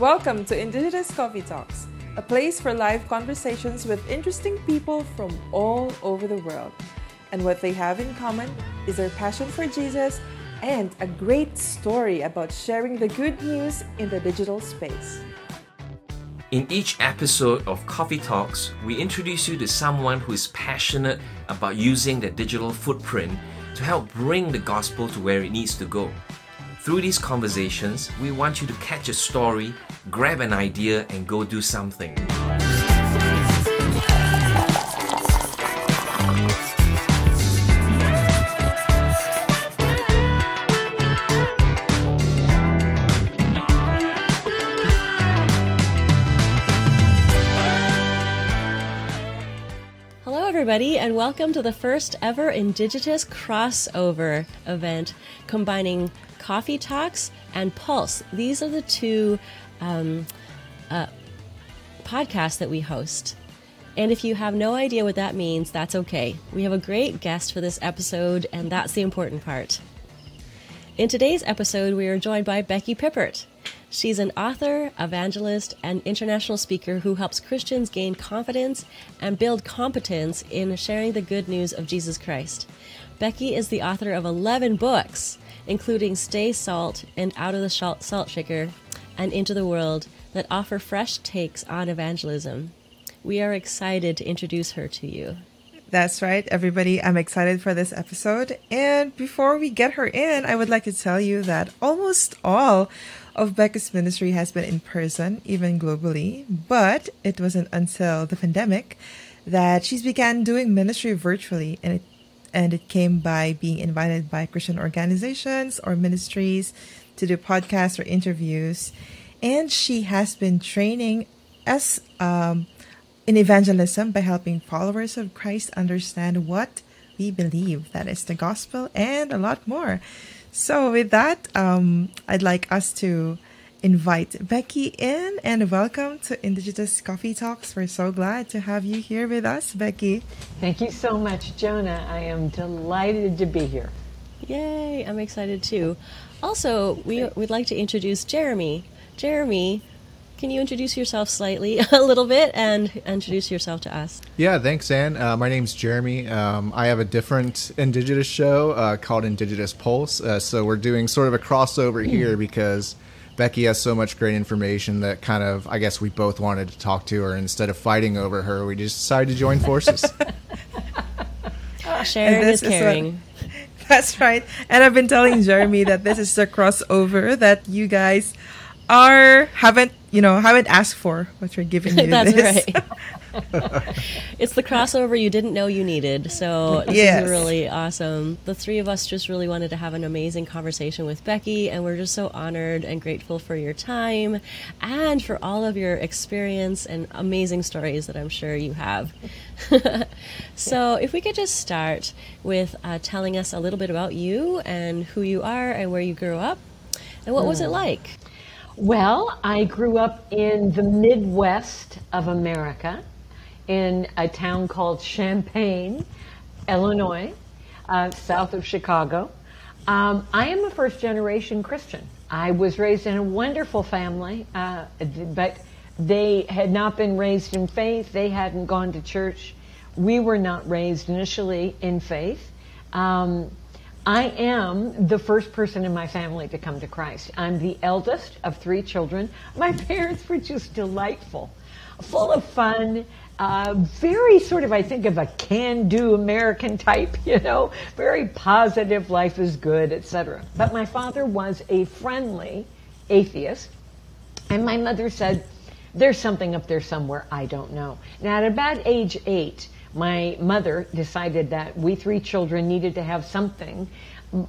Welcome to Indigitous Coffee Talks, a place for live conversations with interesting people from all over the world. And what they have in common is their passion for Jesus and a great story about sharing the good news in the digital space. In each episode of Coffee Talks, we introduce you to someone who is passionate about using their digital footprint to help bring the gospel to where it needs to go. Through these conversations, we want you to catch a story, grab an idea, and go do something. Hello, everybody, and welcome to the first ever Indigitous crossover event combining Coffee Talks and Pulse. These are the two um, uh, podcasts that we host. And if you have no idea what that means, that's okay. We have a great guest for this episode, and that's the important part. In today's episode, we are joined by Becky Pippert. She's an author, evangelist, and international speaker who helps Christians gain confidence and build competence in sharing the good news of Jesus Christ. Becky is the author of 11 books, including Stay Salt and Out of the Salt Shaker and Into the World, that offer fresh takes on evangelism. We are excited to introduce her to you. That's right, everybody. I'm excited for this episode. And before we get her in, I would like to tell you that almost all of Becca's ministry has been in person, even globally. But it wasn't until the pandemic that she's began doing ministry virtually, and it and it came by being invited by Christian organizations or ministries to do podcasts or interviews. And she has been training as um, in evangelism by helping followers of Christ understand what we believe that is the gospel and a lot more. So, with that, um, I'd like us to invite Becky in and welcome to Indigitous Coffee Talks. We're so glad to have you here with us, Becky. Thank you so much, Jonah. I am delighted to be here. Yay, I'm excited too. Also, we would like to introduce Jeremy. Jeremy, can you introduce yourself slightly, a little bit, and introduce yourself to us? Yeah, thanks, Anne. Uh, my name's Jeremy. Um, I have a different Indigitous show uh, called Indigitous Pulse. Uh, so we're doing sort of a crossover here because Becky has so much great information that kind of, I guess, we both wanted to talk to her. Instead of fighting over her, we just decided to join forces. Sharing is this is what- caring. That's right. And I've been telling Jeremy that this is the crossover that you guys are haven't you know haven't asked for, but you're giving you That's this. right. it's the crossover you didn't know you needed. So this Yes. is really awesome. The three of us just really wanted to have an amazing conversation with Becky, and we're just so honored and grateful for your time and for all of your experience and amazing stories that I'm sure you have. so, if we could just start with uh, telling us a little bit about you and who you are and where you grew up, and what was it like? Well, I grew up in the Midwest of America in a town called Champaign, Illinois, uh, south of Chicago. Um, I am a first generation Christian. I was raised in a wonderful family, uh, but they had not been raised in faith. They hadn't gone to church. We were not raised initially in faith. Um, I am the first person in my family to come to Christ. I'm the eldest of three children. My parents were just delightful, full of fun, uh, very sort of, I think, of a can do American type, you know, very positive, life is good, etc. But my father was a friendly atheist. And my mother said, There's something up there somewhere, I don't know. Now, at about age eight, my mother decided that we three children needed to have something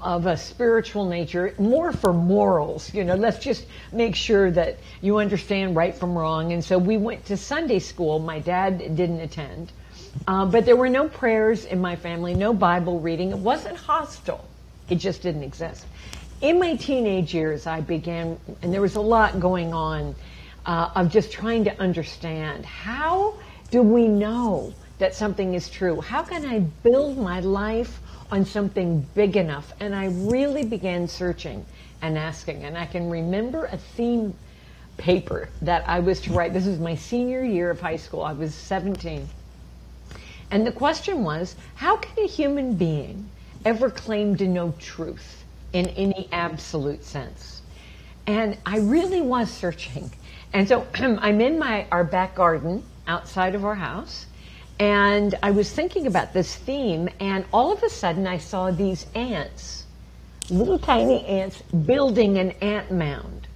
of a spiritual nature, more for morals. You know, let's just make sure that you understand right from wrong. And so we went to Sunday school. My dad didn't attend. Uh, but there were no prayers in my family, no Bible reading. It wasn't hostile, it just didn't exist. In my teenage years, I began, and there was a lot going on uh, of just trying to understand how do we know that something is true? How can I build my life on something big enough? And I really began searching and asking. And I can remember a theme paper that I was to write. This was my senior year of high school. I was 17. And the question was how can a human being ever claim to know truth in any absolute sense? And I really was searching. And so I'm in my our back garden outside of our house and I was thinking about this theme and all of a sudden I saw these ants, little tiny ants building an ant mound.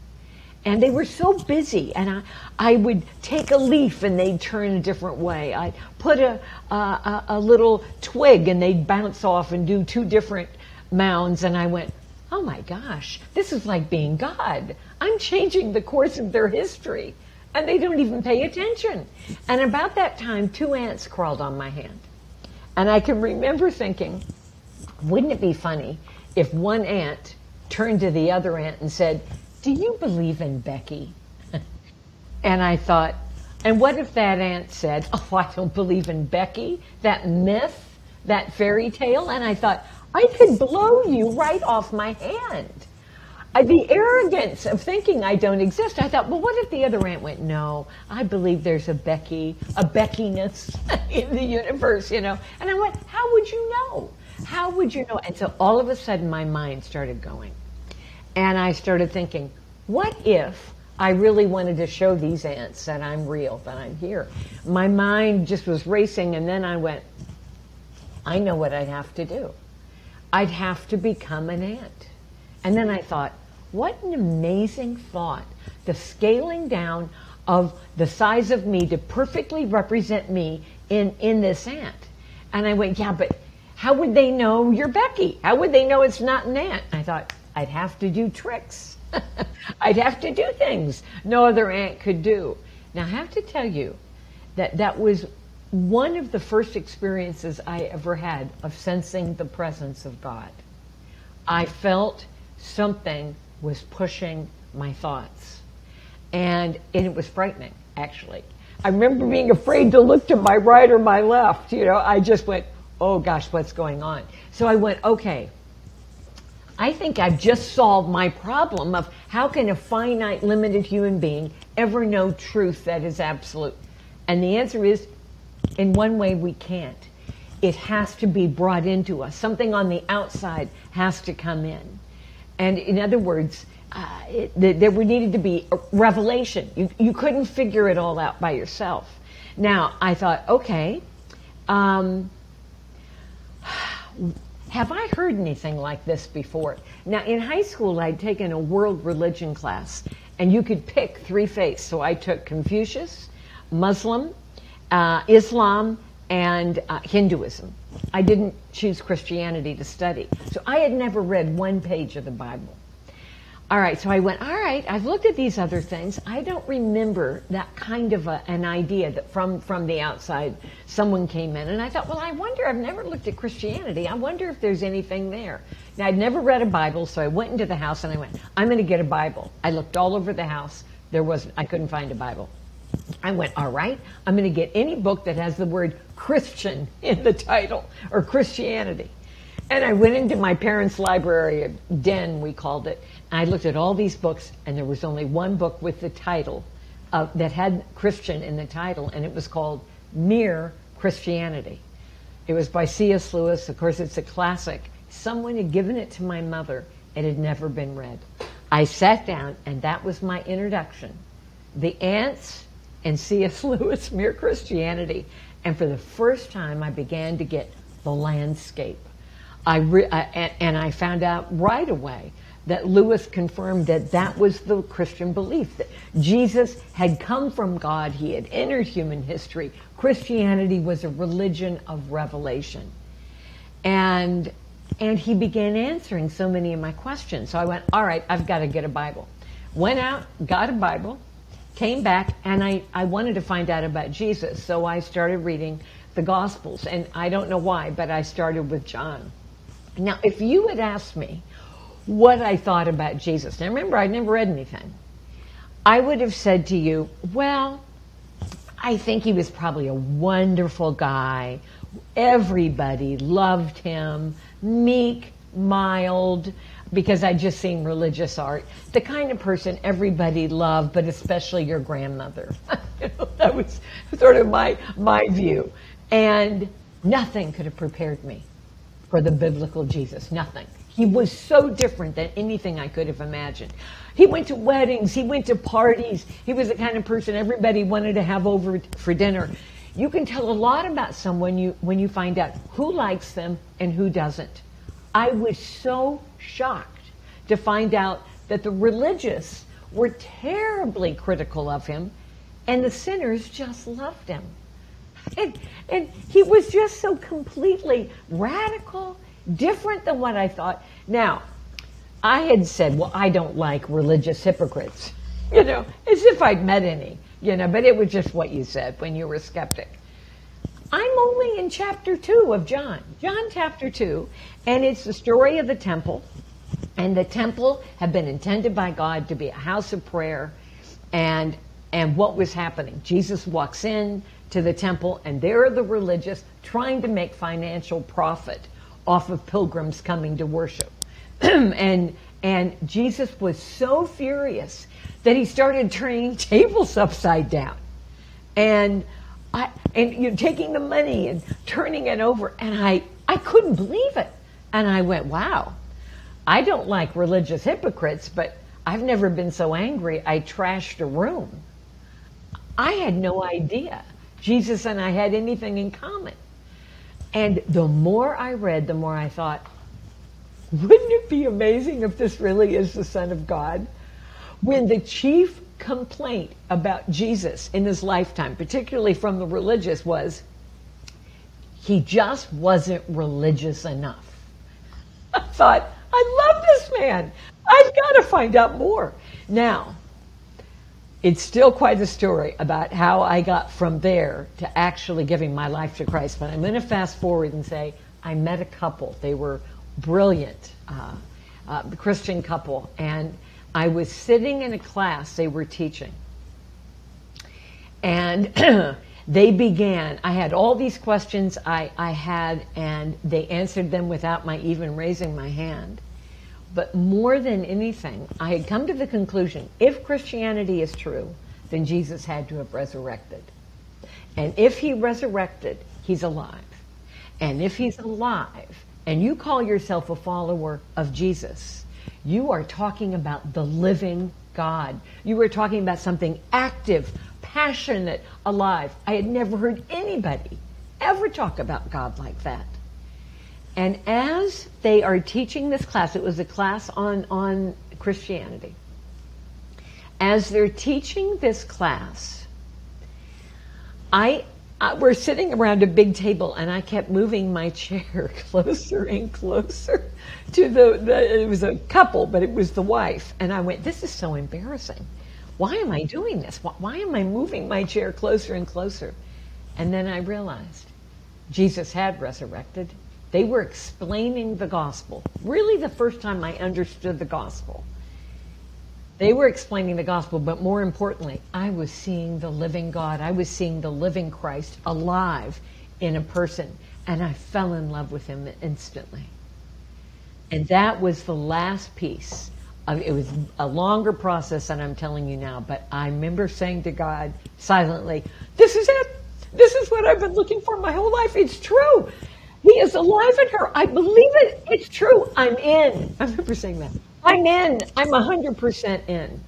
And they were so busy and I, I would take a leaf and they'd turn a different way. I'd put a, a, a little twig and they'd bounce off and do two different mounds and i went oh my gosh this is like being god. I'm changing the course of their history and they don't even pay attention and about that time two ants crawled on my hand and i can remember thinking wouldn't it be funny if one ant turned to the other ant and said do you believe in Becky? and I thought, and what if that ant said, Oh, I don't believe in Becky, that myth, that fairy tale? And I thought, I could blow you right off my hand. The arrogance of thinking I don't exist. I thought, well, what if the other ant went, no, I believe there's a Becky, a Beckiness in the universe, you know? And I went, how would you know? How would you know? And so all of a sudden my mind started going. And I started thinking, what if I really wanted to show these ants that I'm real, that I'm here? My mind just was racing, and then I went, I know what I'd have to do. I'd have to become an ant. And then I thought, what an amazing thought. The scaling down of the size of me to perfectly represent me in, in this ant. And I went, yeah, but how would they know you're Becky? How would they know it's not an ant? I thought, I'd have to do tricks. I'd have to do things no other ant could do. Now, I have to tell you that that was one of the first experiences I ever had of sensing the presence of God. I felt something was pushing my thoughts. And, and it was frightening, actually. I remember being afraid to look to my right or my left. You know, I just went, oh gosh, what's going on? So I went, okay, I think I've just solved my problem of how can a finite, limited human being ever know truth that is absolute? And the answer is, in one way, we can't. It has to be brought into us. Something on the outside has to come in. And in other words, uh, it, there needed to be a revelation. You, you couldn't figure it all out by yourself. Now, I thought, okay, um, have I heard anything like this before? Now, in high school, I'd taken a world religion class, and you could pick three faiths. So I took Confucius, Muslim, uh, Islam, and uh, Hinduism. I didn't choose Christianity to study. So I had never read one page of the Bible. All right, so I went, all right, I've looked at these other things. I don't remember that kind of a, an idea that from, from the outside someone came in. And I thought, well, I wonder, I've never looked at Christianity. I wonder if there's anything there. Now, I'd never read a Bible, so I went into the house and I went, I'm going to get a Bible. I looked all over the house. There was, I couldn't find a Bible. I went, all right, I'm going to get any book that has the word Christian in the title or Christianity. And I went into my parents' library, den we called it, and I looked at all these books, and there was only one book with the title uh, that had Christian in the title, and it was called Mere Christianity. It was by C.S. Lewis. Of course, it's a classic. Someone had given it to my mother. It had never been read. I sat down, and that was my introduction. The Ants and C.S. Lewis, Mere Christianity. And for the first time, I began to get the landscape I re- I, and, and I found out right away that Lewis confirmed that that was the Christian belief that Jesus had come from God, he had entered human history. Christianity was a religion of revelation. And and he began answering so many of my questions. So I went, "All right, I've got to get a Bible." Went out, got a Bible, came back, and I, I wanted to find out about Jesus. So I started reading the Gospels. And I don't know why, but I started with John. Now, if you had asked me what I thought about Jesus, now remember, I'd never read anything, I would have said to you, well, I think he was probably a wonderful guy. Everybody loved him, meek, mild, because I just seen religious art, the kind of person everybody loved, but especially your grandmother. That was sort of my my view, and nothing could have prepared me for the biblical Jesus. Nothing. He was so different than anything I could have imagined. He went to weddings, he went to parties. He was the kind of person everybody wanted to have over for dinner. You can tell a lot about someone you, when you find out who likes them and who doesn't. I was so shocked to find out that the religious were terribly critical of him and the sinners just loved him. And, and he was just so completely radical, different than what I thought. Now, I had said, well, I don't like religious hypocrites, you know, as if I'd met any, you know, but it was just what you said when you were a skeptic. I'm only in chapter two of John, John chapter two, and it's the story of the temple. And the temple had been intended by God to be a house of prayer. And, and what was happening? Jesus walks in to the temple, and there are the religious trying to make financial profit off of pilgrims coming to worship. and, and Jesus was so furious that he started turning tables upside down. And I, and you know, taking the money and turning it over, and I, I couldn't believe it. And I went, wow, I don't like religious hypocrites, but I've never been so angry I trashed a room. I had no idea Jesus and I had anything in common. And the more I read, the more I thought, wouldn't it be amazing if this really is the Son of God? When the chief complaint about Jesus in his lifetime, particularly from the religious, was he just wasn't religious enough. I thought, I love this man. I've got to find out more. Now, it's still quite a story about how I got from there to actually giving my life to Christ. But I'm going to fast forward and say I met a couple. They were brilliant, uh, uh, Christian couple, and I was sitting in a class they were teaching. And they began, I had all these questions I, I had, and they answered them without my even raising my hand. But more than anything, I had come to the conclusion if Christianity is true, then Jesus had to have resurrected. And if he resurrected, he's alive. And if he's alive, and you call yourself a follower of Jesus, you are talking about the living God. You were talking about something active, passionate, alive. I had never heard anybody ever talk about God like that. And as they are teaching this class, it was a class on, on Christianity. As they're teaching this class, I uh, we're sitting around a big table, and I kept moving my chair closer and closer to the, the. It was a couple, but it was the wife, and I went, "This is so embarrassing. Why am I doing this? Why, why am I moving my chair closer and closer?" And then I realized Jesus had resurrected. They were explaining the gospel. Really, the first time I understood the gospel. They were explaining the gospel, but more importantly, I was seeing the living God. I was seeing the living Christ alive in a person, and I fell in love with him instantly. And that was the last piece. Of, it was a longer process than I'm telling you now, but I remember saying to God silently, This is it. This is what I've been looking for my whole life. It's true. He is alive in her. I believe it. It's true. I'm in. I remember saying that. I'm in. I'm 100% in.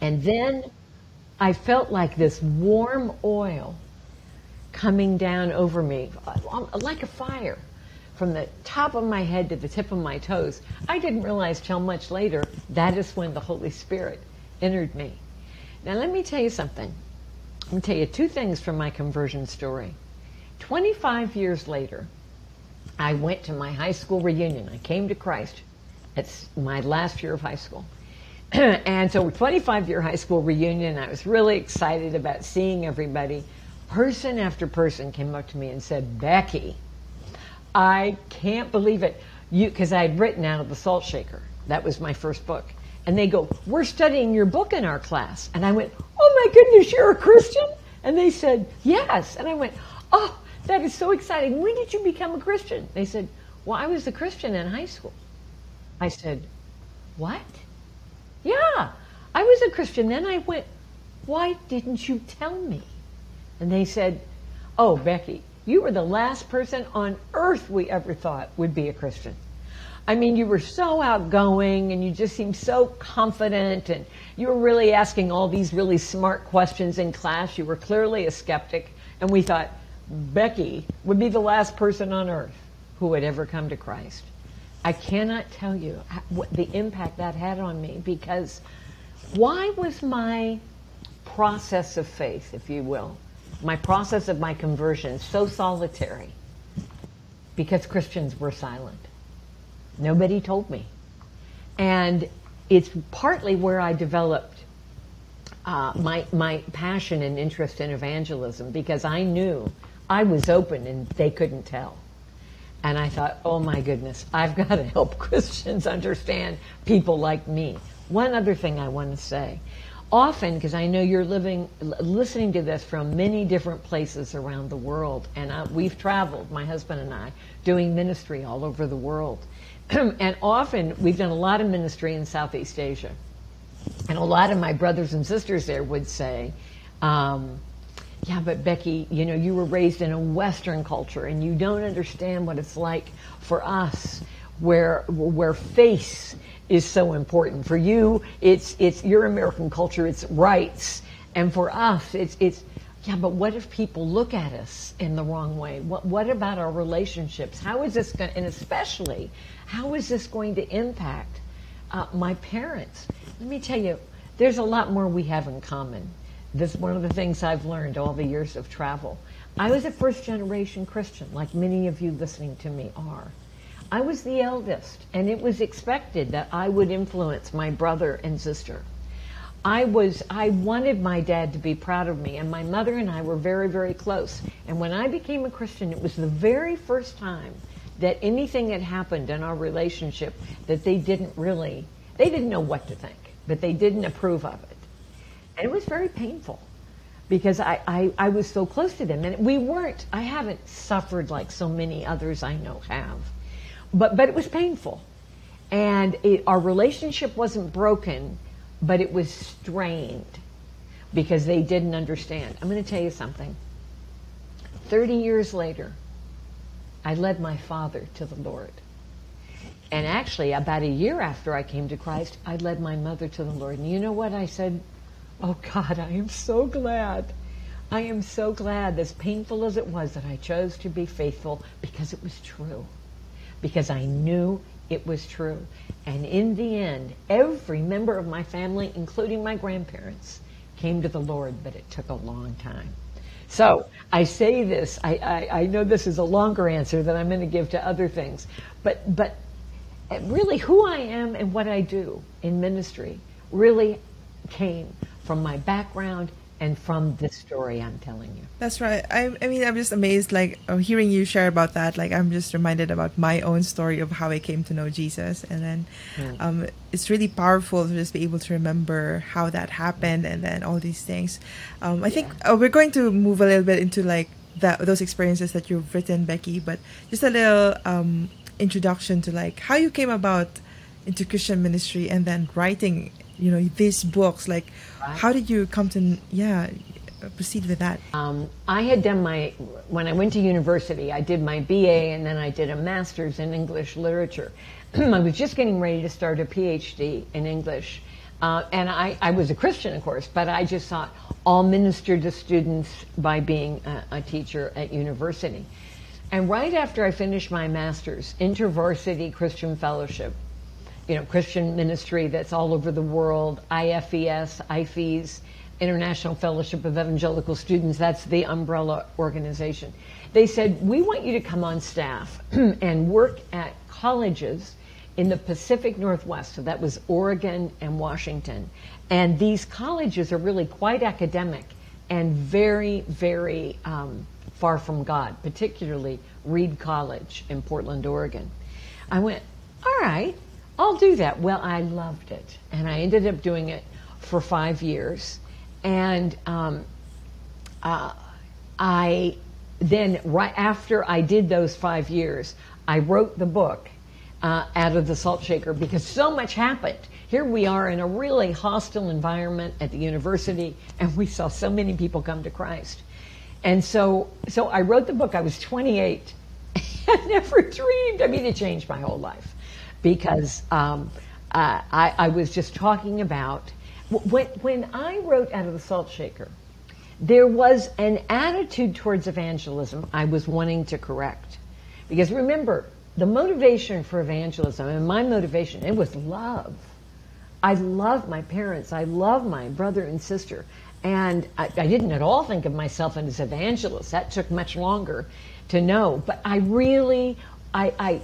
And then I felt like this warm oil coming down over me, um, like a fire, from the top of my head to the tip of my toes. I didn't realize till much later that is when the Holy Spirit entered me. Now, let me tell you something. I'm going to tell you two things from my conversion story. 25 years later, I went to my high school reunion. I came to Christ. It's my last year of high school. and so 25 year high school reunion, I was really excited about seeing everybody. Person after person came up to me and said, Becky, I can't believe it. You because I had written out of the salt shaker. That was my first book. And they go, We're studying your book in our class. And I went, Oh my goodness, you're a Christian? And they said, Yes. And I went, Oh, that is so exciting. When did you become a Christian? They said, Well, I was a Christian in high school. I said, What? Yeah, I was a Christian. Then I went, Why didn't you tell me? And they said, Oh, Becky, you were the last person on earth we ever thought would be a Christian. I mean, you were so outgoing and you just seemed so confident and you were really asking all these really smart questions in class. You were clearly a skeptic. And we thought Becky would be the last person on earth who would ever come to Christ. I cannot tell you what the impact that had on me because why was my process of faith, if you will, my process of my conversion so solitary? Because Christians were silent. Nobody told me. And it's partly where I developed uh, my, my passion and interest in evangelism because I knew I was open and they couldn't tell. And I thought, oh my goodness, I've got to help Christians understand people like me. One other thing I want to say. Often, because I know you're living, listening to this from many different places around the world, and I, we've traveled, my husband and I, doing ministry all over the world. and often we've done a lot of ministry in Southeast Asia. And a lot of my brothers and sisters there would say, um, yeah, but Becky, you know, you were raised in a Western culture and you don't understand what it's like for us where, where face is so important. For you, it's, it's your American culture, it's rights. And for us, it's, it's, yeah, but what if people look at us in the wrong way? What, what about our relationships? How is this going, and especially how is this going to impact uh, my parents? Let me tell you, there's a lot more we have in common. This is one of the things I've learned all the years of travel. I was a first generation Christian, like many of you listening to me are. I was the eldest, and it was expected that I would influence my brother and sister. I was I wanted my dad to be proud of me and my mother and I were very very close. And when I became a Christian, it was the very first time that anything had happened in our relationship that they didn't really, they didn't know what to think, but they didn't approve of it. And it was very painful because I, I, I was so close to them. And we weren't, I haven't suffered like so many others I know have, but, but it was painful. And it, our relationship wasn't broken, but it was strained because they didn't understand. I'm going to tell you something. 30 years later, I led my father to the Lord. And actually, about a year after I came to Christ, I led my mother to the Lord. And you know what? I said, Oh God, I am so glad. I am so glad, as painful as it was, that I chose to be faithful because it was true. Because I knew it was true. And in the end, every member of my family, including my grandparents, came to the Lord, but it took a long time. So I say this, I, I, I know this is a longer answer than I'm going to give to other things, but, but really who I am and what I do in ministry really came from my background and from this story I'm telling you. That's right. I, I mean, I'm just amazed, like, uh, hearing you share about that. Like, I'm just reminded about my own story of how I came to know Jesus. And then mm. um, it's really powerful to just be able to remember how that happened and then all these things. Um, I yeah. think uh, we're going to move a little bit into, like, that those experiences that you've written, Becky, but just a little um, introduction to, like, how you came about into Christian ministry and then writing you know these books like right. how did you come to yeah proceed with that? Um, i had done my when i went to university i did my ba and then i did a master's in english literature. I was just getting ready to start a phd in english. Uh, and I, I was a christian of course but i just thought i'll minister to students by being a, a teacher at university. And right after i finished my master's intervarsity christian fellowship you know, Christian ministry that's all over the world, IFES, IFES, International Fellowship of Evangelical Students, that's the umbrella organization. They said, we want you to come on staff and work at colleges in the Pacific Northwest. So that was Oregon and Washington. And these colleges are really quite academic and very, very um, far from God, particularly Reed College in Portland, Oregon. I went, all right, I'll do that. Well, I loved it. And I ended up doing it for five years. And um, uh, I then, right after I did those five years, I wrote the book uh, out of the salt shaker because so much happened. Here we are in a really hostile environment at the university, and we saw so many people come to Christ. And so, so I wrote the book. I was 28. I never dreamed. I mean, it changed my whole life because um, I, I was just talking about when, when I wrote out of the salt shaker. There was an attitude towards evangelism I was wanting to correct. Because remember, the motivation for evangelism and my motivation, it was love. I love my parents. I love my brother and sister. And I, I, didn't at all think of myself as evangelist. That took much longer to know. But I really, I, I,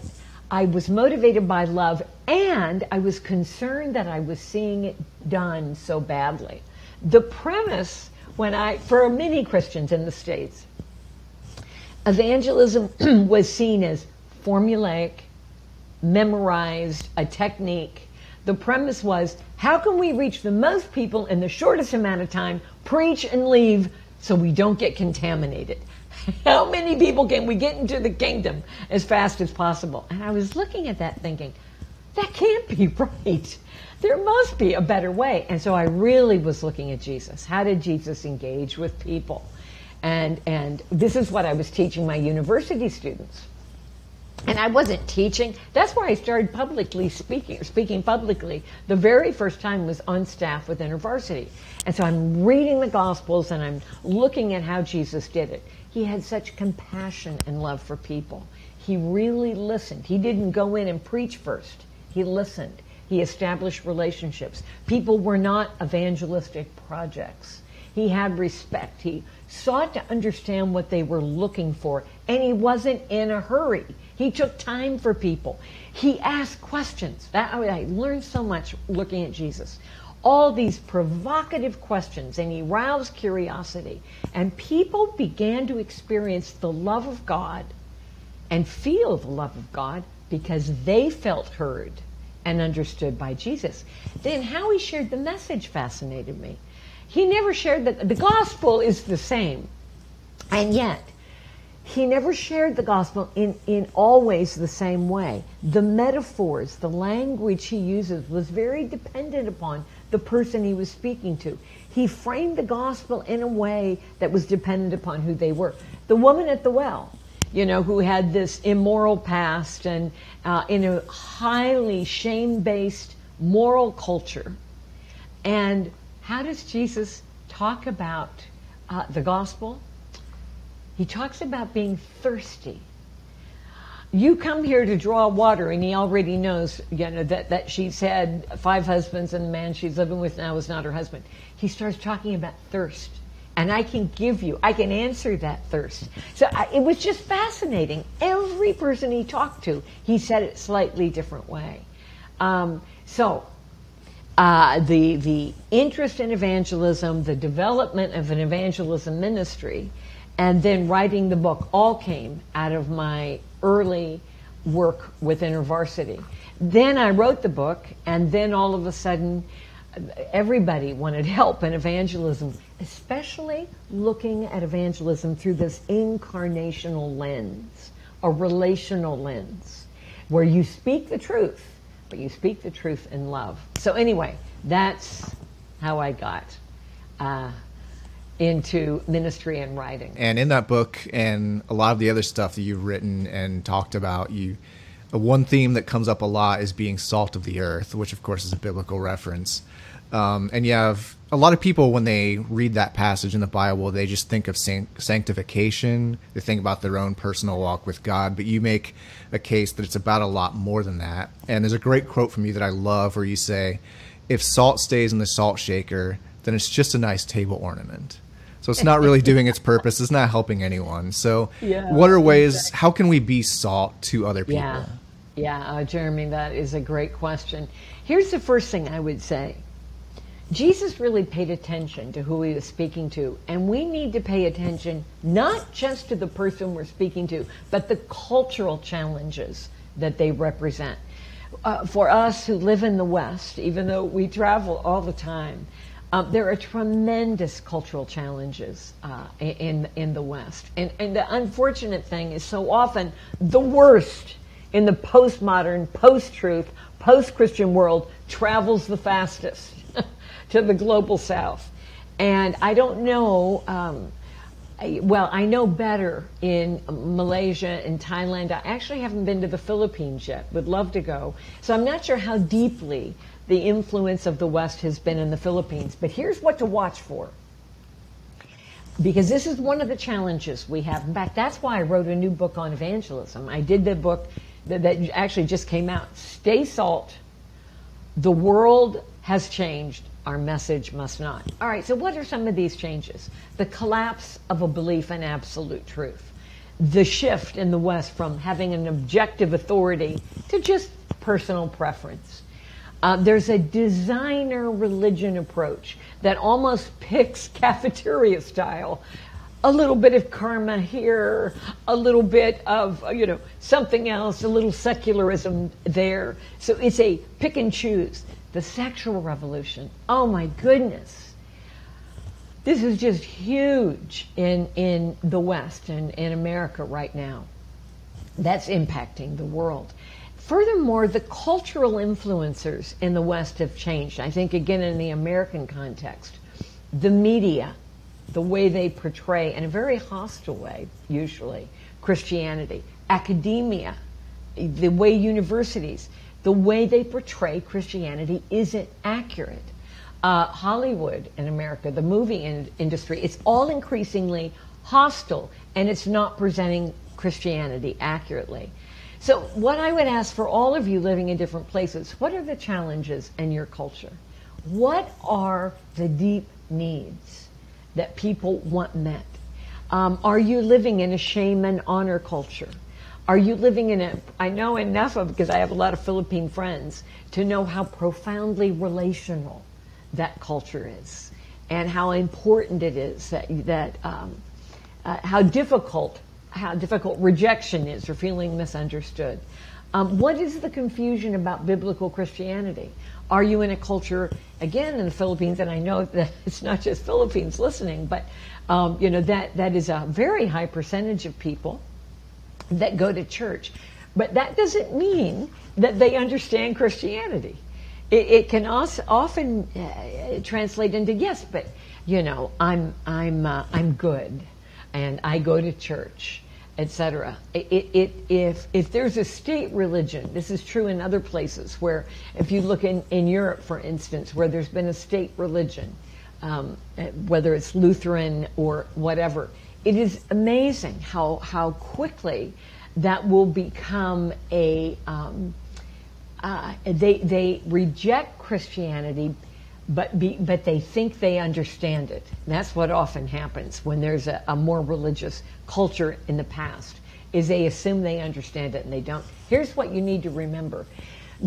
I was motivated by love and I was concerned that I was seeing it done so badly. The premise when I, for many Christians in the States, evangelism was seen as formulaic, memorized, a technique. The premise was how can we reach the most people in the shortest amount of time, preach and leave so we don't get contaminated? How many people can we get into the kingdom as fast as possible? And I was looking at that thinking, that can't be right. There must be a better way. And so I really was looking at Jesus. How did Jesus engage with people? And, and this is what I was teaching my university students. And I wasn't teaching. That's why I started publicly speaking, speaking publicly. The very first time was on staff with InterVarsity. And so I'm reading the Gospels and I'm looking at how Jesus did it. He had such compassion and love for people. He really listened. He didn't go in and preach first. He listened. He established relationships. People were not evangelistic projects. He had respect. He sought to understand what they were looking for, and he wasn't in a hurry. He took time for people. He asked questions. That I learned so much looking at Jesus. All these provocative questions, and he roused curiosity. And people began to experience the love of God and feel the love of God because they felt heard and understood by Jesus. Then how he shared the message fascinated me. He never shared that the gospel is the same. And yet, he never shared the gospel in, in always the same way. The metaphors, the language he uses was very dependent upon the person he was speaking to. He framed the gospel in a way that was dependent upon who they were. The woman at the well, you know, who had this immoral past and uh, in a highly shame based moral culture. And how does Jesus talk about uh, the gospel? He talks about being thirsty. You come here to draw water, and he already knows, you know, that, that she's had five husbands, and the man she's living with now is not her husband. He starts talking about thirst and I can give you, I can answer that thirst. So I, it was just fascinating. Every person he talked to, he said it slightly different way. Um, so uh, the the interest in evangelism, the development of an evangelism ministry, and then writing the book all came out of my early work with InterVarsity. Then I wrote the book, and then all of a sudden everybody wanted help in evangelism, especially looking at evangelism through this incarnational lens, a relational lens, where you speak the truth, but you speak the truth in love. So, anyway, that's how I got uh, into ministry and writing. And in that book, and a lot of the other stuff that you've written and talked about, you one theme that comes up a lot is being salt of the earth, which of course is a biblical reference. Um, and you have a lot of people when they read that passage in the Bible, they just think of sanctification. They think about their own personal walk with God. But you make a case that it's about a lot more than that. And there's a great quote from you that I love where you say, "If salt stays in the salt shaker, then it's just a nice table ornament." So it's not really doing its purpose. It's not helping anyone. So, yeah, what are ways? Exactly. How can we be salt to other people? Yeah, yeah, uh, Jeremy, that is a great question. Here's the first thing I would say Jesus really paid attention to who he was speaking to, and we need to pay attention not just to the person we're speaking to, but the cultural challenges that they represent. Uh, for us who live in the West, even though we travel all the time, um, there are tremendous cultural challenges uh, in in the West, and and the unfortunate thing is so often the worst in the postmodern, post-truth, post-Christian world travels the fastest to the global south. And I don't know, um, well, I know better in Malaysia and Thailand. I actually haven't been to the Philippines yet, would love to go. So I'm not sure how deeply the influence of the West has been in the Philippines. But here's what to watch for because this is one of the challenges we have. In fact, that's why I wrote a new book on evangelism. I did the book that, that actually just came out Stay Salt. The world has changed. Our message must not. All right, so what are some of these changes? The collapse of a belief in absolute truth, the shift in the West from having an objective authority to just personal preference. Uh, there's a designer religion approach that almost picks cafeteria style. A little bit of karma here, a little bit of, uh, you know, something else, a little secularism there. So it's a pick and choose. The sexual revolution. Oh my goodness. This is just huge in, in the West and in America right now. That's impacting the world. Furthermore, the cultural influencers in the West have changed. I think, again, in the American context, the media, the way they portray, in a very hostile way, usually, Christianity, academia, the way universities, the way they portray Christianity isn't accurate. Uh, Hollywood in America, the movie in- industry, it's all increasingly hostile and it's not presenting Christianity accurately. So, what I would ask for all of you living in different places, what are the challenges in your culture? What are the deep needs that people want met? Um, are you living in a shame and honor culture? Are you living in a, I know enough of, because I have a lot of Philippine friends, to know how profoundly relational that culture is and how important it is that, that um, uh, how difficult how difficult rejection is or feeling misunderstood. Um, what is the confusion about biblical Christianity? Are you in a culture again in the Philippines? And I know that it's not just Philippines listening, but um, you know that that is a very high percentage of people that go to church. But that doesn't mean that they understand Christianity. It, it can also often uh, translate into yes, but you know, I'm I'm uh, I'm good, and I go to church, etc. It, it, if if there's a state religion, this is true in other places where, if you look in in Europe, for instance, where there's been a state religion, um, whether it's Lutheran or whatever, it is amazing how how quickly that will become a um, uh, they they reject Christianity, but be, but they think they understand it. That's what often happens when there's a, a more religious culture in the past. Is they assume they understand it and they don't. Here's what you need to remember: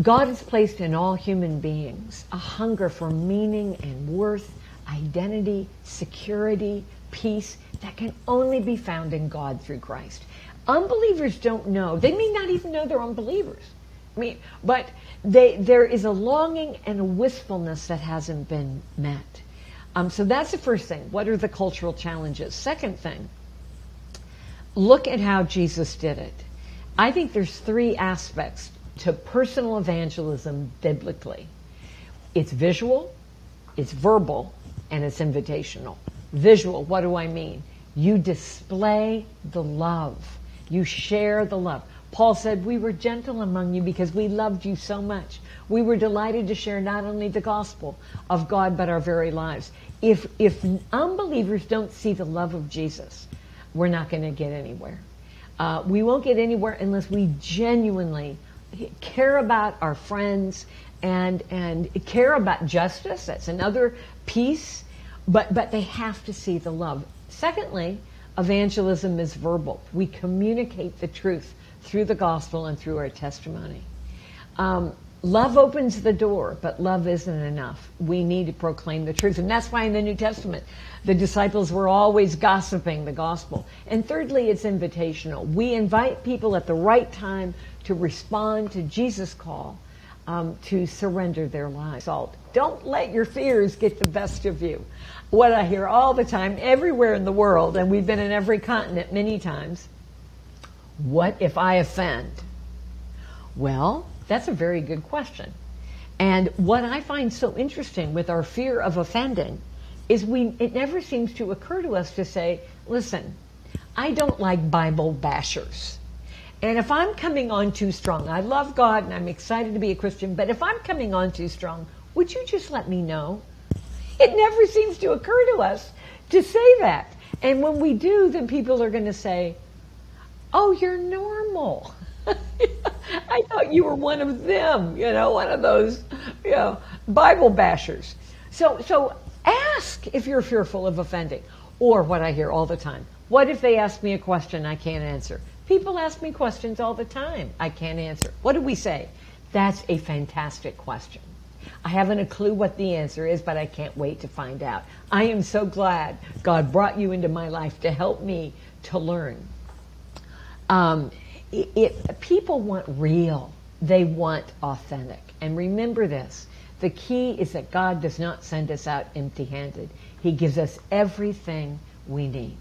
God has placed in all human beings a hunger for meaning and worth, identity, security, peace that can only be found in God through Christ. Unbelievers don't know. They may not even know they're unbelievers. Mean, but they, there is a longing and a wistfulness that hasn't been met. Um, so that's the first thing. What are the cultural challenges? Second thing, look at how Jesus did it. I think there's three aspects to personal evangelism biblically. It's visual, it's verbal, and it's invitational. Visual, what do I mean? You display the love. You share the love. Paul said, We were gentle among you because we loved you so much. We were delighted to share not only the gospel of God, but our very lives. If, if unbelievers don't see the love of Jesus, we're not going to get anywhere. Uh, we won't get anywhere unless we genuinely care about our friends and, and care about justice. That's another piece. But, but they have to see the love. Secondly, evangelism is verbal. We communicate the truth through the gospel and through our testimony. Um, love opens the door, but love isn't enough. We need to proclaim the truth. And that's why in the New Testament, the disciples were always gossiping the gospel. And thirdly, it's invitational. We invite people at the right time to respond to Jesus' call um, to surrender their lives. Salt. don't let your fears get the best of you. What I hear all the time, everywhere in the world, and we've been in every continent many times what if I offend? Well, that's a very good question. And what I find so interesting with our fear of offending is we it never seems to occur to us to say, listen, I don't like Bible bashers. And if I'm coming on too strong, I love God and I'm excited to be a Christian, but if I'm coming on too strong, would you just let me know? It never seems to occur to us to say that. And when we do, then people are going to say, Oh, you're normal. I thought you were one of them, you know, one of those, you know, Bible bashers. So, so ask if you're fearful of offending. Or what I hear all the time what if they ask me a question I can't answer? People ask me questions all the time I can't answer. What do we say? That's a fantastic question. I haven't a clue what the answer is, but I can't wait to find out. I am so glad God brought you into my life to help me to learn. Um, it, it, people want real, they want authentic. And remember this the key is that God does not send us out empty handed, He gives us everything we need.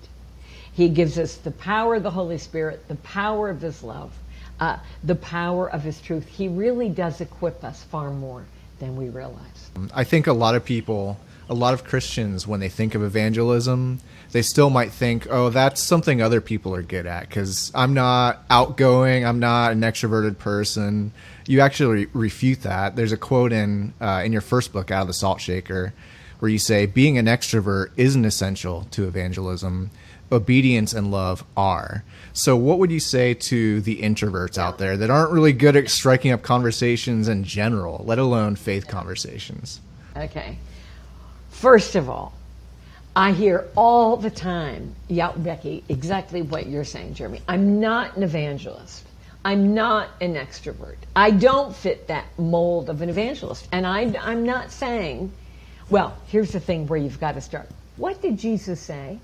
He gives us the power of the Holy Spirit, the power of His love, uh, the power of His truth. He really does equip us far more than we realize. I think a lot of people, a lot of Christians, when they think of evangelism, they still might think, oh, that's something other people are good at because I'm not outgoing, I'm not an extroverted person. You actually refute that. There's a quote in uh, in your first book, Out of the Salt Shaker, where you say being an extrovert isn't essential to evangelism obedience and love are. So, what would you say to the introverts out there that aren't really good at striking up conversations in general, let alone faith conversations? Okay. First of all, I hear all the time, yeah, Becky, exactly what you're saying, Jeremy. I'm not an evangelist. I'm not an extrovert. I don't fit that mold of an evangelist. And I, I'm not saying, well, here's the thing where you've got to start. What did Jesus say?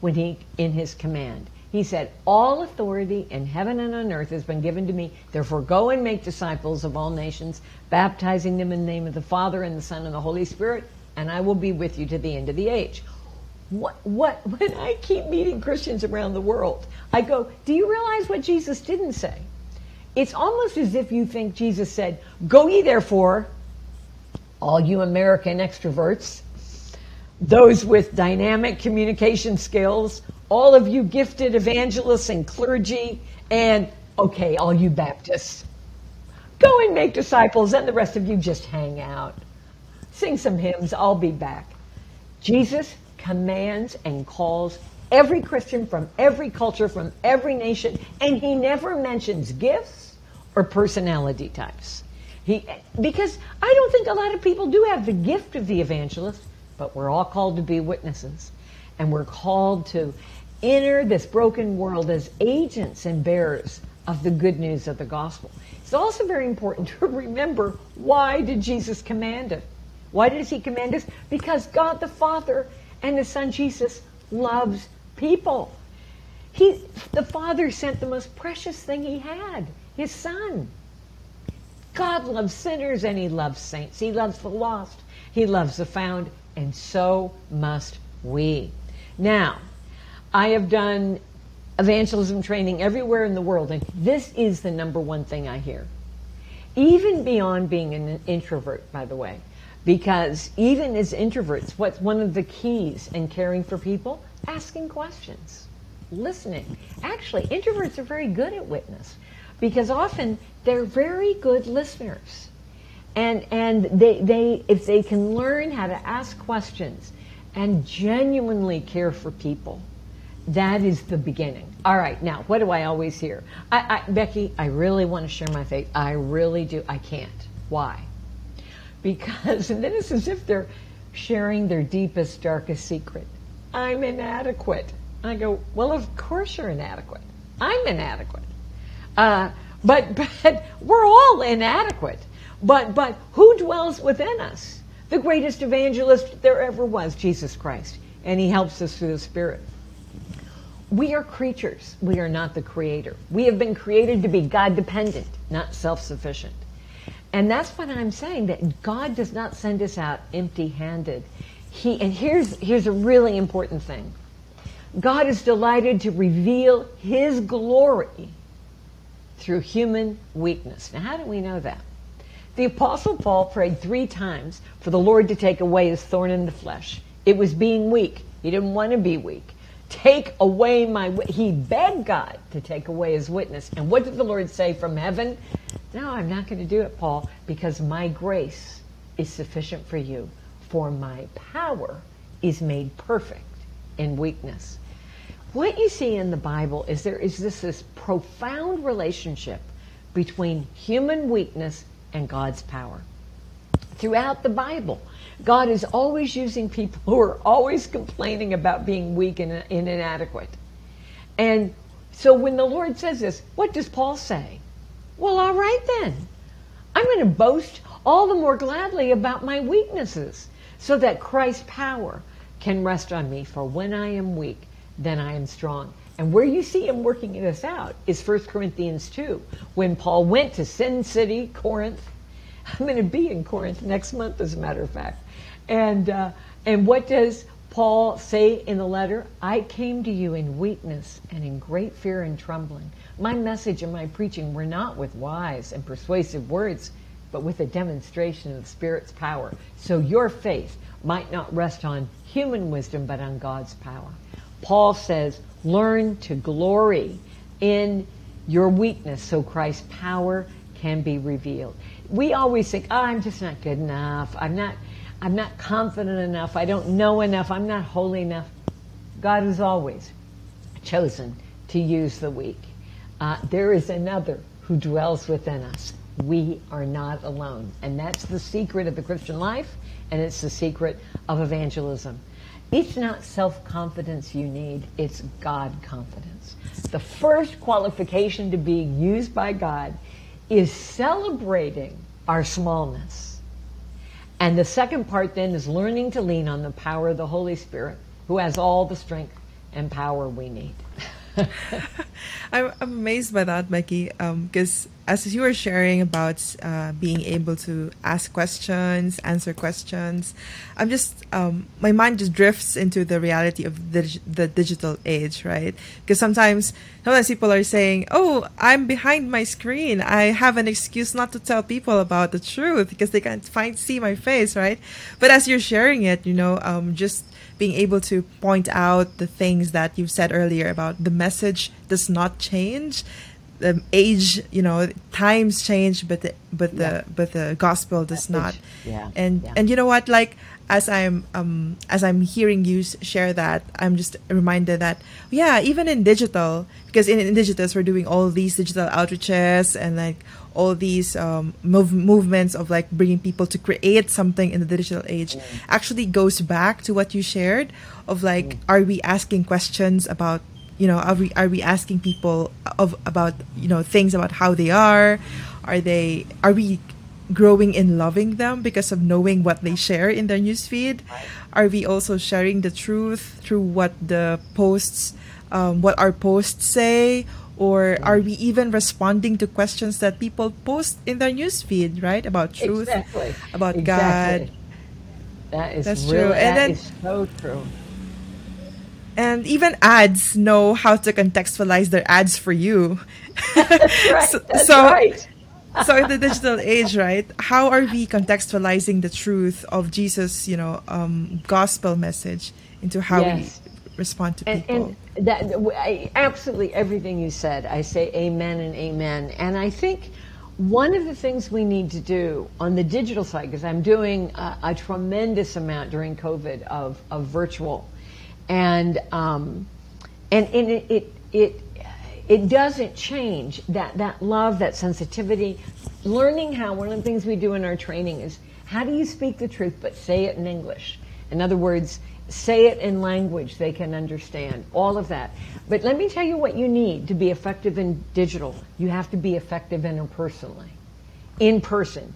when he in his command. He said, All authority in heaven and on earth has been given to me. Therefore, go and make disciples of all nations, baptizing them in the name of the Father and the Son and the Holy Spirit, and I will be with you to the end of the age. What, what, when I keep meeting Christians around the world, I go, Do you realize what Jesus didn't say? It's almost as if you think Jesus said, Go ye therefore, all you American extroverts, those with dynamic communication skills, all of you gifted evangelists and clergy, and okay, all you Baptists. Go and make disciples, and the rest of you just hang out. Sing some hymns, I'll be back. Jesus commands and calls every Christian from every culture, from every nation, and he never mentions gifts or personality types. He, because I don't think a lot of people do have the gift of the evangelist but we're all called to be witnesses. And we're called to enter this broken world as agents and bearers of the good news of the gospel. It's also very important to remember why did Jesus command it? Why does he command us? Because God the Father and his son Jesus loves people. He, the Father sent the most precious thing he had, his son. God loves sinners and he loves saints. He loves the lost. He loves the found and so must we. Now, I have done evangelism training everywhere in the world, and this is the number one thing I hear. Even beyond being an introvert, by the way, because even as introverts, what's one of the keys in caring for people? Asking questions, listening. Actually, introverts are very good at witness because often they're very good listeners. And and they they if they can learn how to ask questions and genuinely care for people that is the beginning. All right now what do i always hear? I, I, becky i really want to share my faith. I really do. I can't. Why because and then it's as if they're sharing their deepest darkest secret i'm inadequate i go well of course you're inadequate i'm inadequate uh, but but we're all inadequate but, but who dwells within us? The greatest evangelist there ever was, Jesus Christ. And he helps us through the Spirit. We are creatures. We are not the creator. We have been created to be God dependent, not self sufficient. And that's what I'm saying that God does not send us out empty handed. He, and here's, here's a really important thing God is delighted to reveal His glory through human weakness. Now, how do we know that? The Apostle Paul prayed three times for the Lord to take away his thorn in the flesh. It was being weak. He didn't want to be weak. Take away my. He begged God to take away his witness. And what did the Lord say from heaven? No, I'm not going to do it, Paul, because my grace is sufficient for you. For my power is made perfect in weakness. What you see in the Bible is there is this, this profound relationship between human weakness and God's power. Throughout the Bible, God is always using people who are always complaining about being weak and, and inadequate. And so when the Lord says this, what does Paul say? Well, all right then. I'm going to boast all the more gladly about my weaknesses so that Christ's power can rest on me. For when I am weak, then I am strong. And where you see him working this out is 1 Corinthians 2, when Paul went to Sin City, Corinth. I'm going to be in Corinth next month, as a matter of fact. And, uh, and what does Paul say in the letter? I came to you in weakness and in great fear and trembling. My message and my preaching were not with wise and persuasive words, but with a demonstration of the Spirit's power. So your faith might not rest on human wisdom, but on God's power. Paul says, learn to glory in your weakness so Christ's power can be revealed. We always think, oh, I'm just not good enough. I'm not, I'm not confident enough. I don't know enough. I'm not holy enough. God has always chosen to use the weak. Uh, there is another who dwells within us. We are not alone. And that's the secret of the Christian life, and it's the secret of evangelism. It's not self confidence you need, it's God confidence. The first qualification to be used by God is celebrating our smallness. And the second part then is learning to lean on the power of the Holy Spirit, who has all the strength and power we need. I'm, amazed by that, Becky, because um, as you were sharing about uh, being able to ask questions, answer questions, I'm just um, my mind just drifts into the reality of the, the digital age, right? Because sometimes sometimes people are saying, "Oh, I'm behind my screen. I have an excuse not to tell people about the truth because they can't find see my face, right?" But as you're sharing it, you know, um, just being able to point out the things that you've said earlier about the message does not change the age you know times change but the but the yeah. but the gospel does message. not yeah. and yeah. and you know what like as i'm um as i'm hearing you share that i'm just reminded that yeah even in digital because in, in digital we're doing all these digital outreaches and like all these um, move, movements of like bringing people to create something in the digital age mm. actually goes back to what you shared of like mm. are we asking questions about you know are we are we asking people of about you know things about how they are are they are we growing in loving them because of knowing what they share in their newsfeed are we also sharing the truth through what the posts um, what our posts say or are we even responding to questions that people post in their newsfeed, right? About truth, exactly. about exactly. God. That is That's true. And that then, is so true. And even ads know how to contextualize their ads for you. That's right. so, That's so, right. so in the digital age, right? How are we contextualizing the truth of Jesus, you know, um, gospel message into how yes. we respond to and, people? And that I, absolutely everything you said, I say amen and amen. And I think one of the things we need to do on the digital side, because I'm doing a, a, tremendous amount during COVID of, of virtual, and um, and, and it, it it it doesn't change that that love, that sensitivity, learning how. One of the things we do in our training is how do you speak the truth but say it in English. In other words, say it in language they can understand, all of that. But let me tell you what you need to be effective in digital. You have to be effective interpersonally, in person.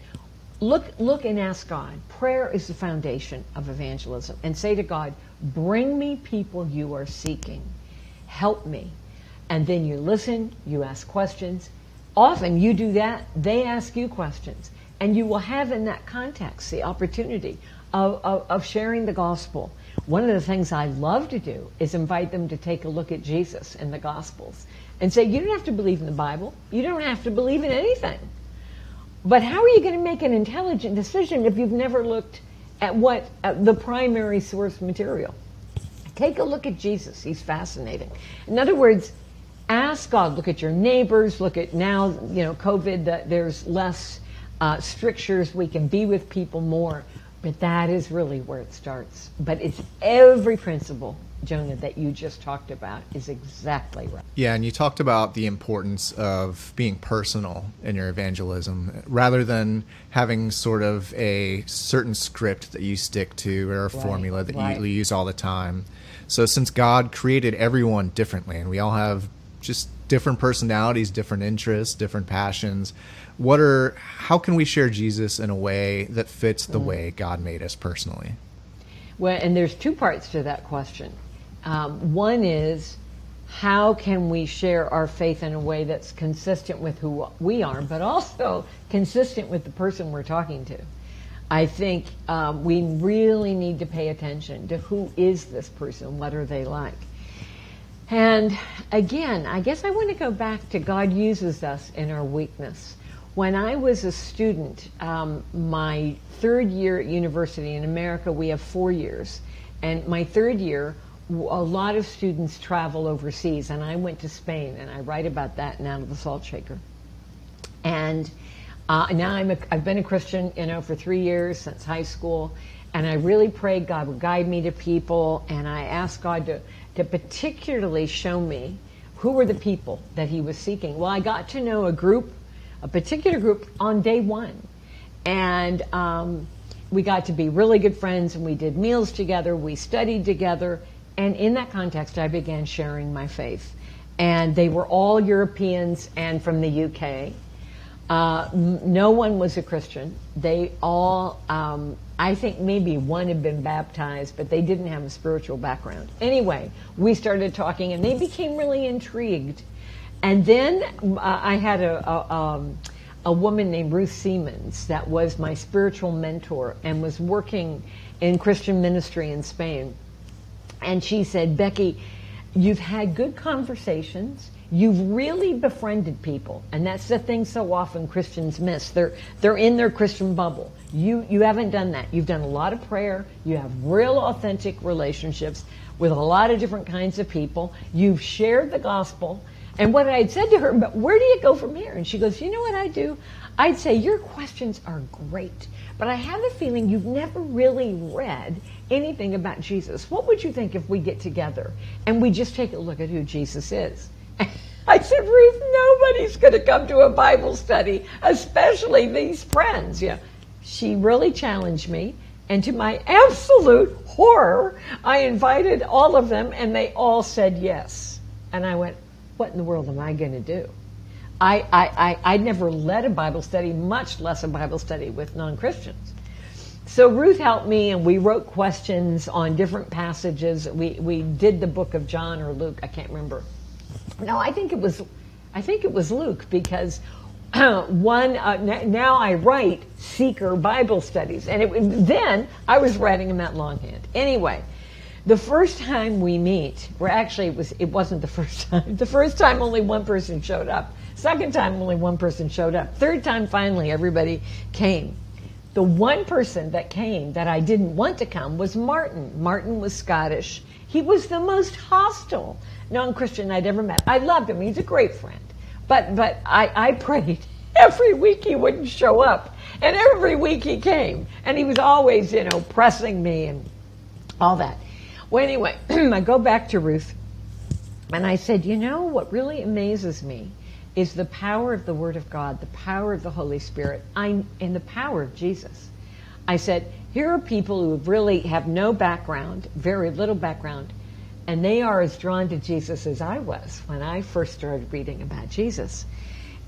Look, look and ask God. Prayer is the foundation of evangelism. And say to God, bring me people you are seeking. Help me. And then you listen, you ask questions. Often you do that, they ask you questions. And you will have in that context the opportunity of, of, of sharing the gospel one of the things I love to do is invite them to take a look at Jesus in the Gospels and say, you don't have to believe in the Bible. You don't have to believe in anything. But how are you going to make an intelligent decision if you've never looked at what at the primary source material? Take a look at Jesus. He's fascinating. In other words, ask God. Look at your neighbors. Look at now, you know, COVID. That there's less uh, strictures. We can be with people more. But that is really where it starts. But it's every principle Jonah, that you just talked about is exactly right. Yeah, and you talked about the importance of being personal in your evangelism rather than having sort of a certain script that you stick to or a right, formula that right. you use all the time. So, since God created everyone differently and we all have just different personalities, different interests, different passions, what are how can we share Jesus in a way that fits the mm. way God made us personally? Well, and there's two parts to that question. Um, one is how can we share our faith in a way that's consistent with who we are, but also consistent with the person we're talking to? I think um, we really need to pay attention to who is this person, what are they like. And again, I guess I want to go back to God uses us in our weakness. When I was a student, um, my third year at university in America, we have four years, and my third year, a lot of students travel overseas, and I went to Spain, and I write about that in Out of the Salt Shaker. And uh, now I'm a, I've been a Christian, you know, for three years since high school, and I really prayed God would guide me to people, and I asked God to, to particularly show me who were the people that He was seeking. Well, I got to know a group, a particular group, on day one, and um, we got to be really good friends, and we did meals together, we studied together, and in that context, I began sharing my faith. And they were all Europeans and from the UK. Uh, no one was a Christian. They all, um, I think maybe one had been baptized, but they didn't have a spiritual background. Anyway, we started talking and they became really intrigued. And then uh, I had a, a, um, a woman named Ruth Siemens that was my spiritual mentor and was working in Christian ministry in Spain. And she said, Becky, you've had good conversations. You've really befriended people, and that's the thing so often Christians miss. They're they're in their Christian bubble. You you haven't done that. You've done a lot of prayer. You have real authentic relationships with a lot of different kinds of people. You've shared the gospel. And what I had said to her, but where do you go from here? And she goes, you know what I do? I'd say your questions are great, but I have a feeling you've never really read anything about Jesus, what would you think if we get together and we just take a look at who Jesus is? I said, Ruth, nobody's going to come to a Bible study, especially these friends. Yeah. She really challenged me. And to my absolute horror, I invited all of them and they all said yes. And I went, what in the world am I going to do? I, I, I, I never led a Bible study, much less a Bible study with non Christians. So Ruth helped me, and we wrote questions on different passages. We we did the book of John or Luke. I can't remember. No, I think it was, I think it was Luke because one uh, now I write seeker Bible studies, and it, then I was writing them at longhand. Anyway, the first time we meet, or actually it was it wasn't the first time. The first time only one person showed up. Second time only one person showed up. Third time finally everybody came. The one person that came that I didn't want to come was Martin. Martin was Scottish. He was the most hostile non-Christian I'd ever met. I loved him. He's a great friend. But but I, I prayed every week he wouldn't show up. And every week he came. And he was always, you know, pressing me and all that. Well, anyway, I go back to Ruth. And I said, you know what really amazes me is the power of the Word of God, the power of the Holy Spirit, I'm, and the power of Jesus. I said, here are people who really have no background, very little background, and they are as drawn to Jesus as I was when I first started reading about Jesus.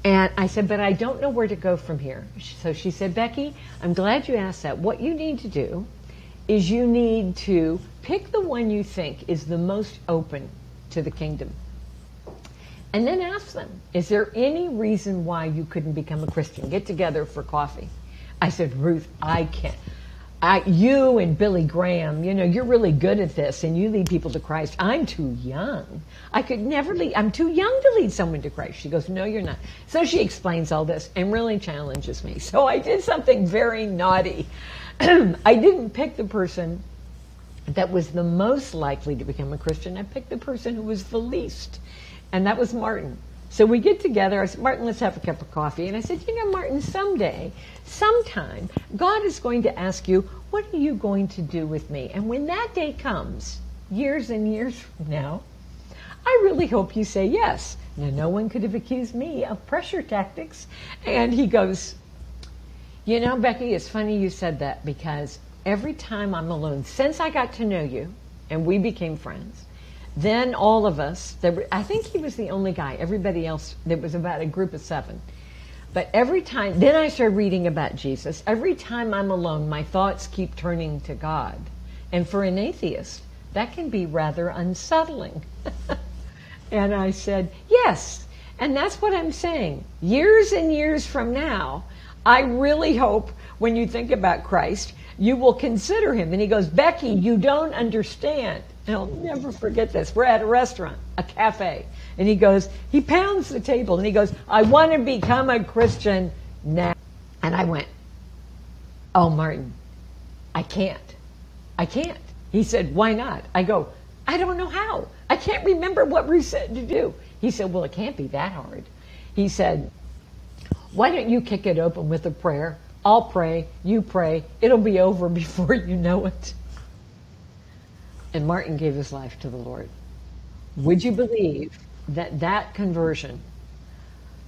And I said, but I don't know where to go from here. So she said, Becky, I'm glad you asked that. What you need to do is you need to pick the one you think is the most open to the kingdom and then ask them, is there any reason why you couldn't become a Christian? Get together for coffee. I said, Ruth, I can't. I, you and Billy Graham, you know, you're really good at this and you lead people to Christ. I'm too young. I could never lead, I'm too young to lead someone to Christ. She goes, No, you're not. So she explains all this and really challenges me. So I did something very naughty. I didn't pick the person that was the most likely to become a Christian. I picked the person who was the least, and that was Martin. So we get together. I said, Martin, let's have a cup of coffee. And I said, You know, Martin, someday, sometime, God is going to ask you, What are you going to do with me? And when that day comes, years and years from now, I really hope you say yes. Now, no one could have accused me of pressure tactics. And he goes, You know, Becky, it's funny you said that because every time I'm alone, since I got to know you and we became friends, then all of us, were, I think he was the only guy, everybody else, there was about a group of seven. But every time, then I started reading about Jesus. Every time I'm alone, my thoughts keep turning to God. And for an atheist, that can be rather unsettling. and I said, yes. And that's what I'm saying. Years and years from now, I really hope when you think about Christ, you will consider him. And he goes, Becky, you don't understand. And I'll never forget this. We're at a restaurant, a cafe. And he goes, he pounds the table and he goes, I want to become a Christian now. And I went, Oh, Martin, I can't. I can't. He said, Why not? I go, I don't know how. I can't remember what we said to do. He said, Well, it can't be that hard. He said, Why don't you kick it open with a prayer? I'll pray, you pray, it'll be over before you know it. And Martin gave his life to the Lord. Would you believe that that conversion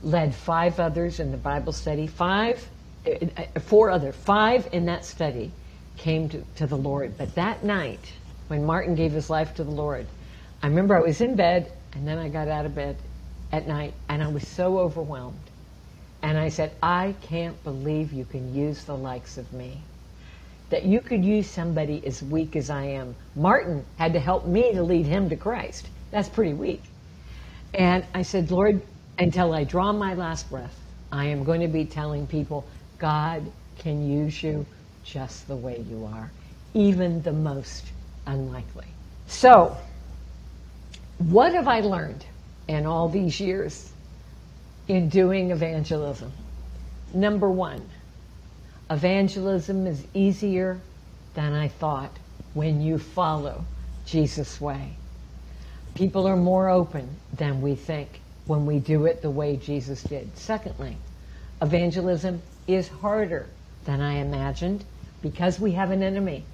led five others in the Bible study? Five, eh, four other, five in that study came to, to the Lord. But that night, when Martin gave his life to the Lord, I remember I was in bed and then I got out of bed at night and I was so overwhelmed. And I said, I can't believe you can use the likes of me. That you could use somebody as weak as I am. Martin had to help me to lead him to Christ. That's pretty weak. And I said, Lord, until I draw my last breath, I am going to be telling people, God can use you just the way you are, even the most unlikely. So, what have I learned in all these years in doing evangelism. Number one, evangelism is easier than I thought when you follow Jesus' way. People are more open than we think when we do it the way Jesus did. Secondly, evangelism is harder than I imagined because we have an enemy.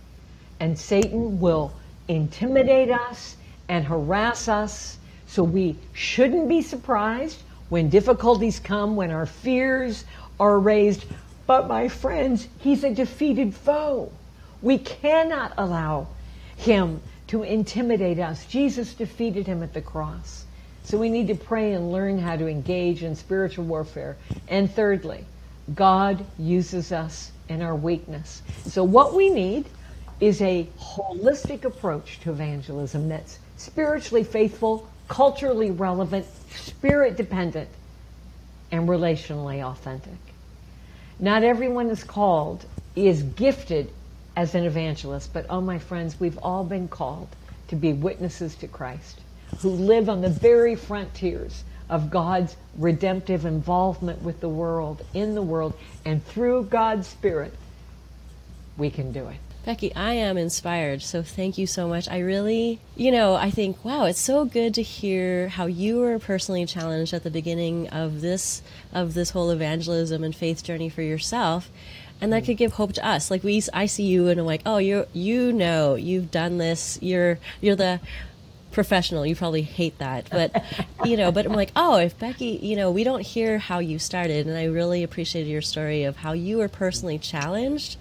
And Satan will intimidate us and harass us, so we shouldn't be surprised when difficulties come, when our fears are raised. But my friends, he's a defeated foe. We cannot allow him to intimidate us. Jesus defeated him at the cross. So we need to pray and learn how to engage in spiritual warfare. And thirdly, God uses us in our weakness. So what we need is a holistic approach to evangelism that's spiritually faithful, culturally relevant, spirit dependent, and relationally authentic. Not everyone is called, is gifted as an evangelist, but oh, my friends, we've all been called to be witnesses to Christ, who live on the very frontiers of God's redemptive involvement with the world, in the world, and through God's Spirit, we can do it. Becky, I am inspired. So thank you so much. I really, you know, I think, wow, it's so good to hear how you were personally challenged at the beginning of this of this whole evangelism and faith journey for yourself. And that could give hope to us. Like we I see you and I'm like, "Oh, you you know, you've done this. You're you're the professional. You probably hate that, but you know. But I'm like, oh, if Becky, you know, we don't hear how you started, and I really appreciated your story of how you were personally challenged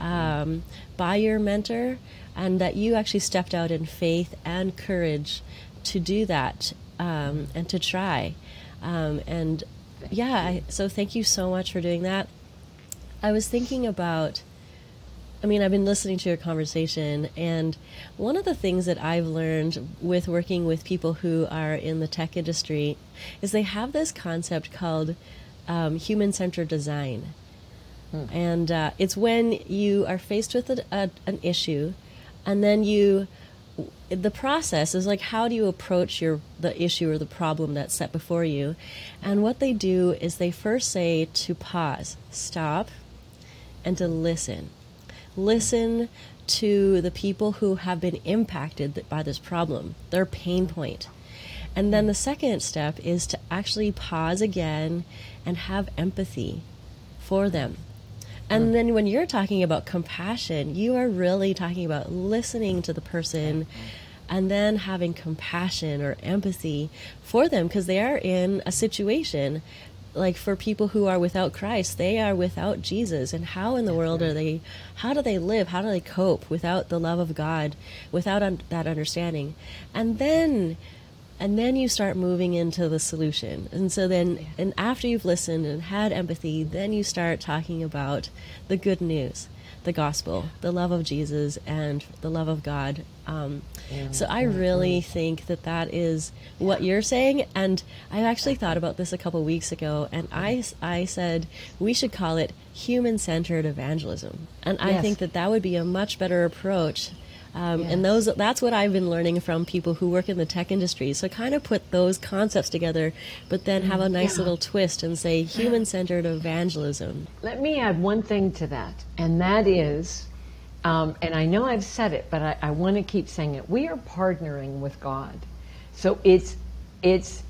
um, by your mentor, and that you actually stepped out in faith and courage to do that um, and to try. Um, and yeah, I, so thank you so much for doing that. I was thinking about. I mean, I've been listening to your conversation, and one of the things that I've learned with working with people who are in the tech industry is they have this concept called um, human centered design And uh, it's when you are faced with a, a, an issue, and then you, the process is like how do you approach your the issue or the problem that's set before you, and what they do is they first say to pause, stop, and to listen, listen to the people who have been impacted by this problem, their pain point. And then the second step is to actually pause again and have empathy for them. And then when you're talking about compassion, you are really talking about listening to the person and then having compassion or empathy for them because they are in a situation like for people who are without Christ, they are without Jesus. And how in the world are they, how do they live? How do they cope without the love of God, without un- that understanding? And then and then you start moving into the solution. And so then and after you've listened and had empathy then you start talking about the good news the gospel the love of jesus and the love of god. Um, so i really think that that is what you're saying. And i actually thought about this a couple weeks ago and i, I said we should call it human-centered evangelism. And i Yes. think that that would be a much better approach um, Yes. And those that's what I've been learning from people who work in the tech industry. So kind of put those concepts together, but then have a nice Yeah. little twist and say human-centered evangelism. Let me add one thing to that, and that is, um, and I know I've said it, but I, I want to keep saying it. We are partnering with God, so it's it's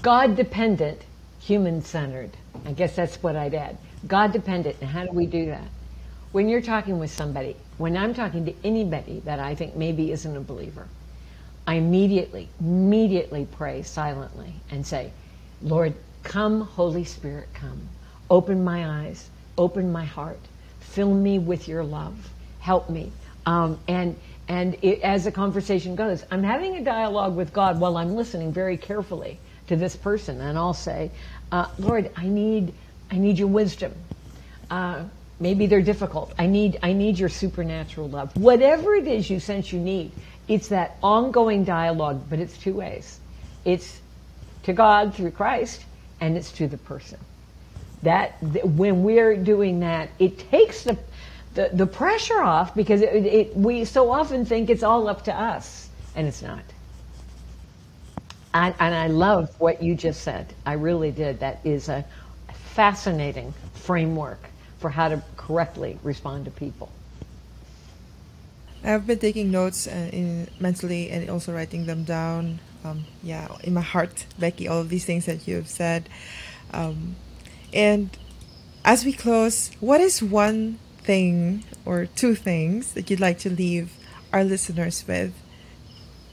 God dependent, human centered. I guess that's what I'd add. God dependent, and how do we do that? When you're talking with somebody, when I'm talking to anybody that I think maybe isn't a believer, I immediately, immediately pray silently and say, Lord, come, Holy Spirit, come. Open my eyes, open my heart, fill me with your love, help me. Um, and and it, as the conversation goes, I'm having a dialogue with God while I'm listening very carefully to this person, and I'll say, uh, Lord, I need I need your wisdom. Uh, maybe they're difficult. I need I need your supernatural love. Whatever it is you sense you need, it's that ongoing dialogue, but it's two ways. It's to God through Christ, and it's to the person. That th- when we're doing that, it takes the the, the pressure off because it, it, we so often think it's all up to us, and it's not. And, and I love what you just said. I really did. That is a fascinating framework for how to correctly respond to people. I've been taking notes uh, in mentally and also writing them down. Um, yeah, in my heart, Becky, all of these things that you have said. Um, and as we close, what is one thing or two things that you'd like to leave our listeners with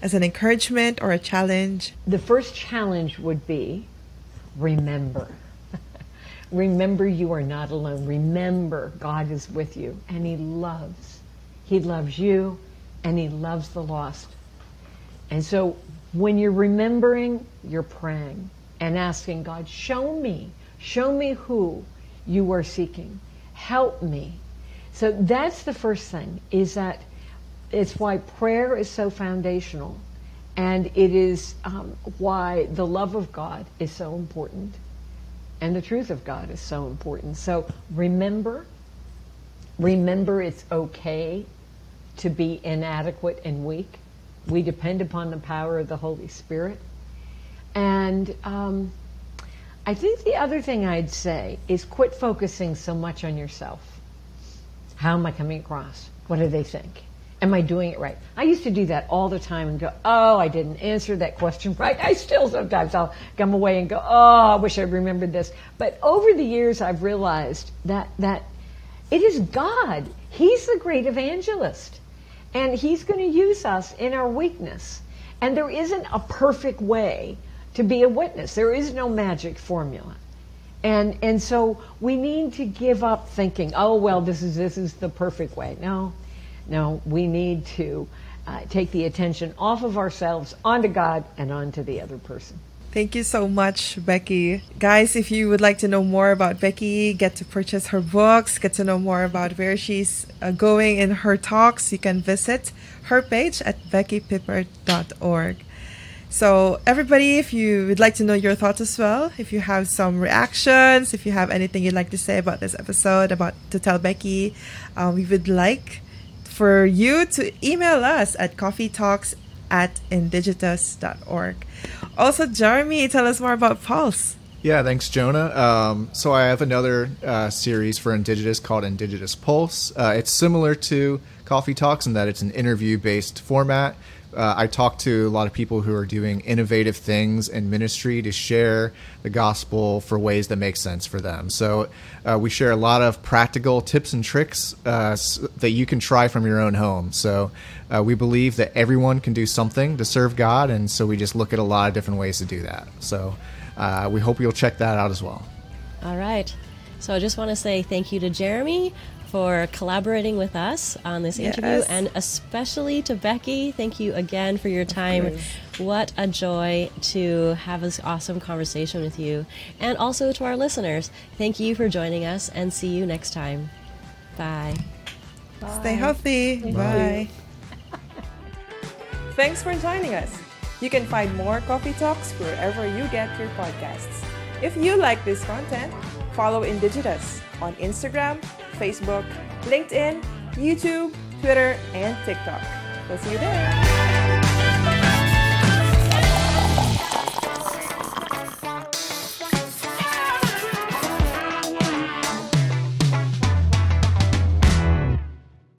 as an encouragement or a challenge? The first challenge would be remember. Remember you are not alone. Remember God is with you and He loves. He loves you and He loves the lost. And so when you're remembering, you're praying and asking God, show me, show me who you are seeking. Help me. So that's the first thing is that it's why prayer is so foundational. And it is um, why the love of God is so important. And the truth of God is so important. So remember, remember it's okay to be inadequate and weak. We depend upon the power of the Holy Spirit. And um, I think the other thing I'd say is quit focusing so much on yourself. How am I coming across? What do they think? Am I doing it right? I used to do that all the time and go, oh, I didn't answer that question right. I still sometimes I'll come away and go, oh, I wish I remembered this. But over the years, I've realized that that it is God. He's the great evangelist, and He's going to use us in our weakness. And there isn't a perfect way to be a witness. There is no magic formula. And and so we need to give up thinking, oh well, this is this is the perfect way. No, no, we need to uh, take the attention off of ourselves onto God and onto the other person. Thank you so much, Becky. Guys, if you would like to know more about Becky, get to purchase her books, get to know more about where she's uh, going in her talks, you can visit her page at beckypippert.org. So, everybody, if you would like to know your thoughts as well, if you have some reactions, if you have anything you'd like to say about this episode, about to tell Becky, um, we would like for you to email us at coffeetalks at indigitous.org. Also, Jeremy, tell us more about Pulse. Yeah, thanks, Jonah. Um, so I have another uh, series for Indigitous called Indigitous Pulse. Uh, it's similar to Coffee Talks in that it's an interview-based format. Uh, I talk to a lot of people who are doing innovative things in ministry to share the gospel for ways that make sense for them. So uh, we share a lot of practical tips and tricks uh, that you can try from your own home. So uh, we believe that everyone can do something to serve God, and so we just look at a lot of different ways to do that. So uh, we hope you'll check that out as well. All right. So I just want to say thank you to Jeremy for collaborating with us on this interview, Yes. and especially to Becky. Thank you again for your time. What a joy to have this awesome conversation with you. And also to our listeners, thank you for joining us, and see you next time. Bye. Stay healthy. Bye. Thanks for joining us. You can find more Coffee Talks wherever you get your podcasts. If you like this content, follow Indigitous on Instagram, Facebook, LinkedIn, YouTube, Twitter, and TikTok. We'll see you there.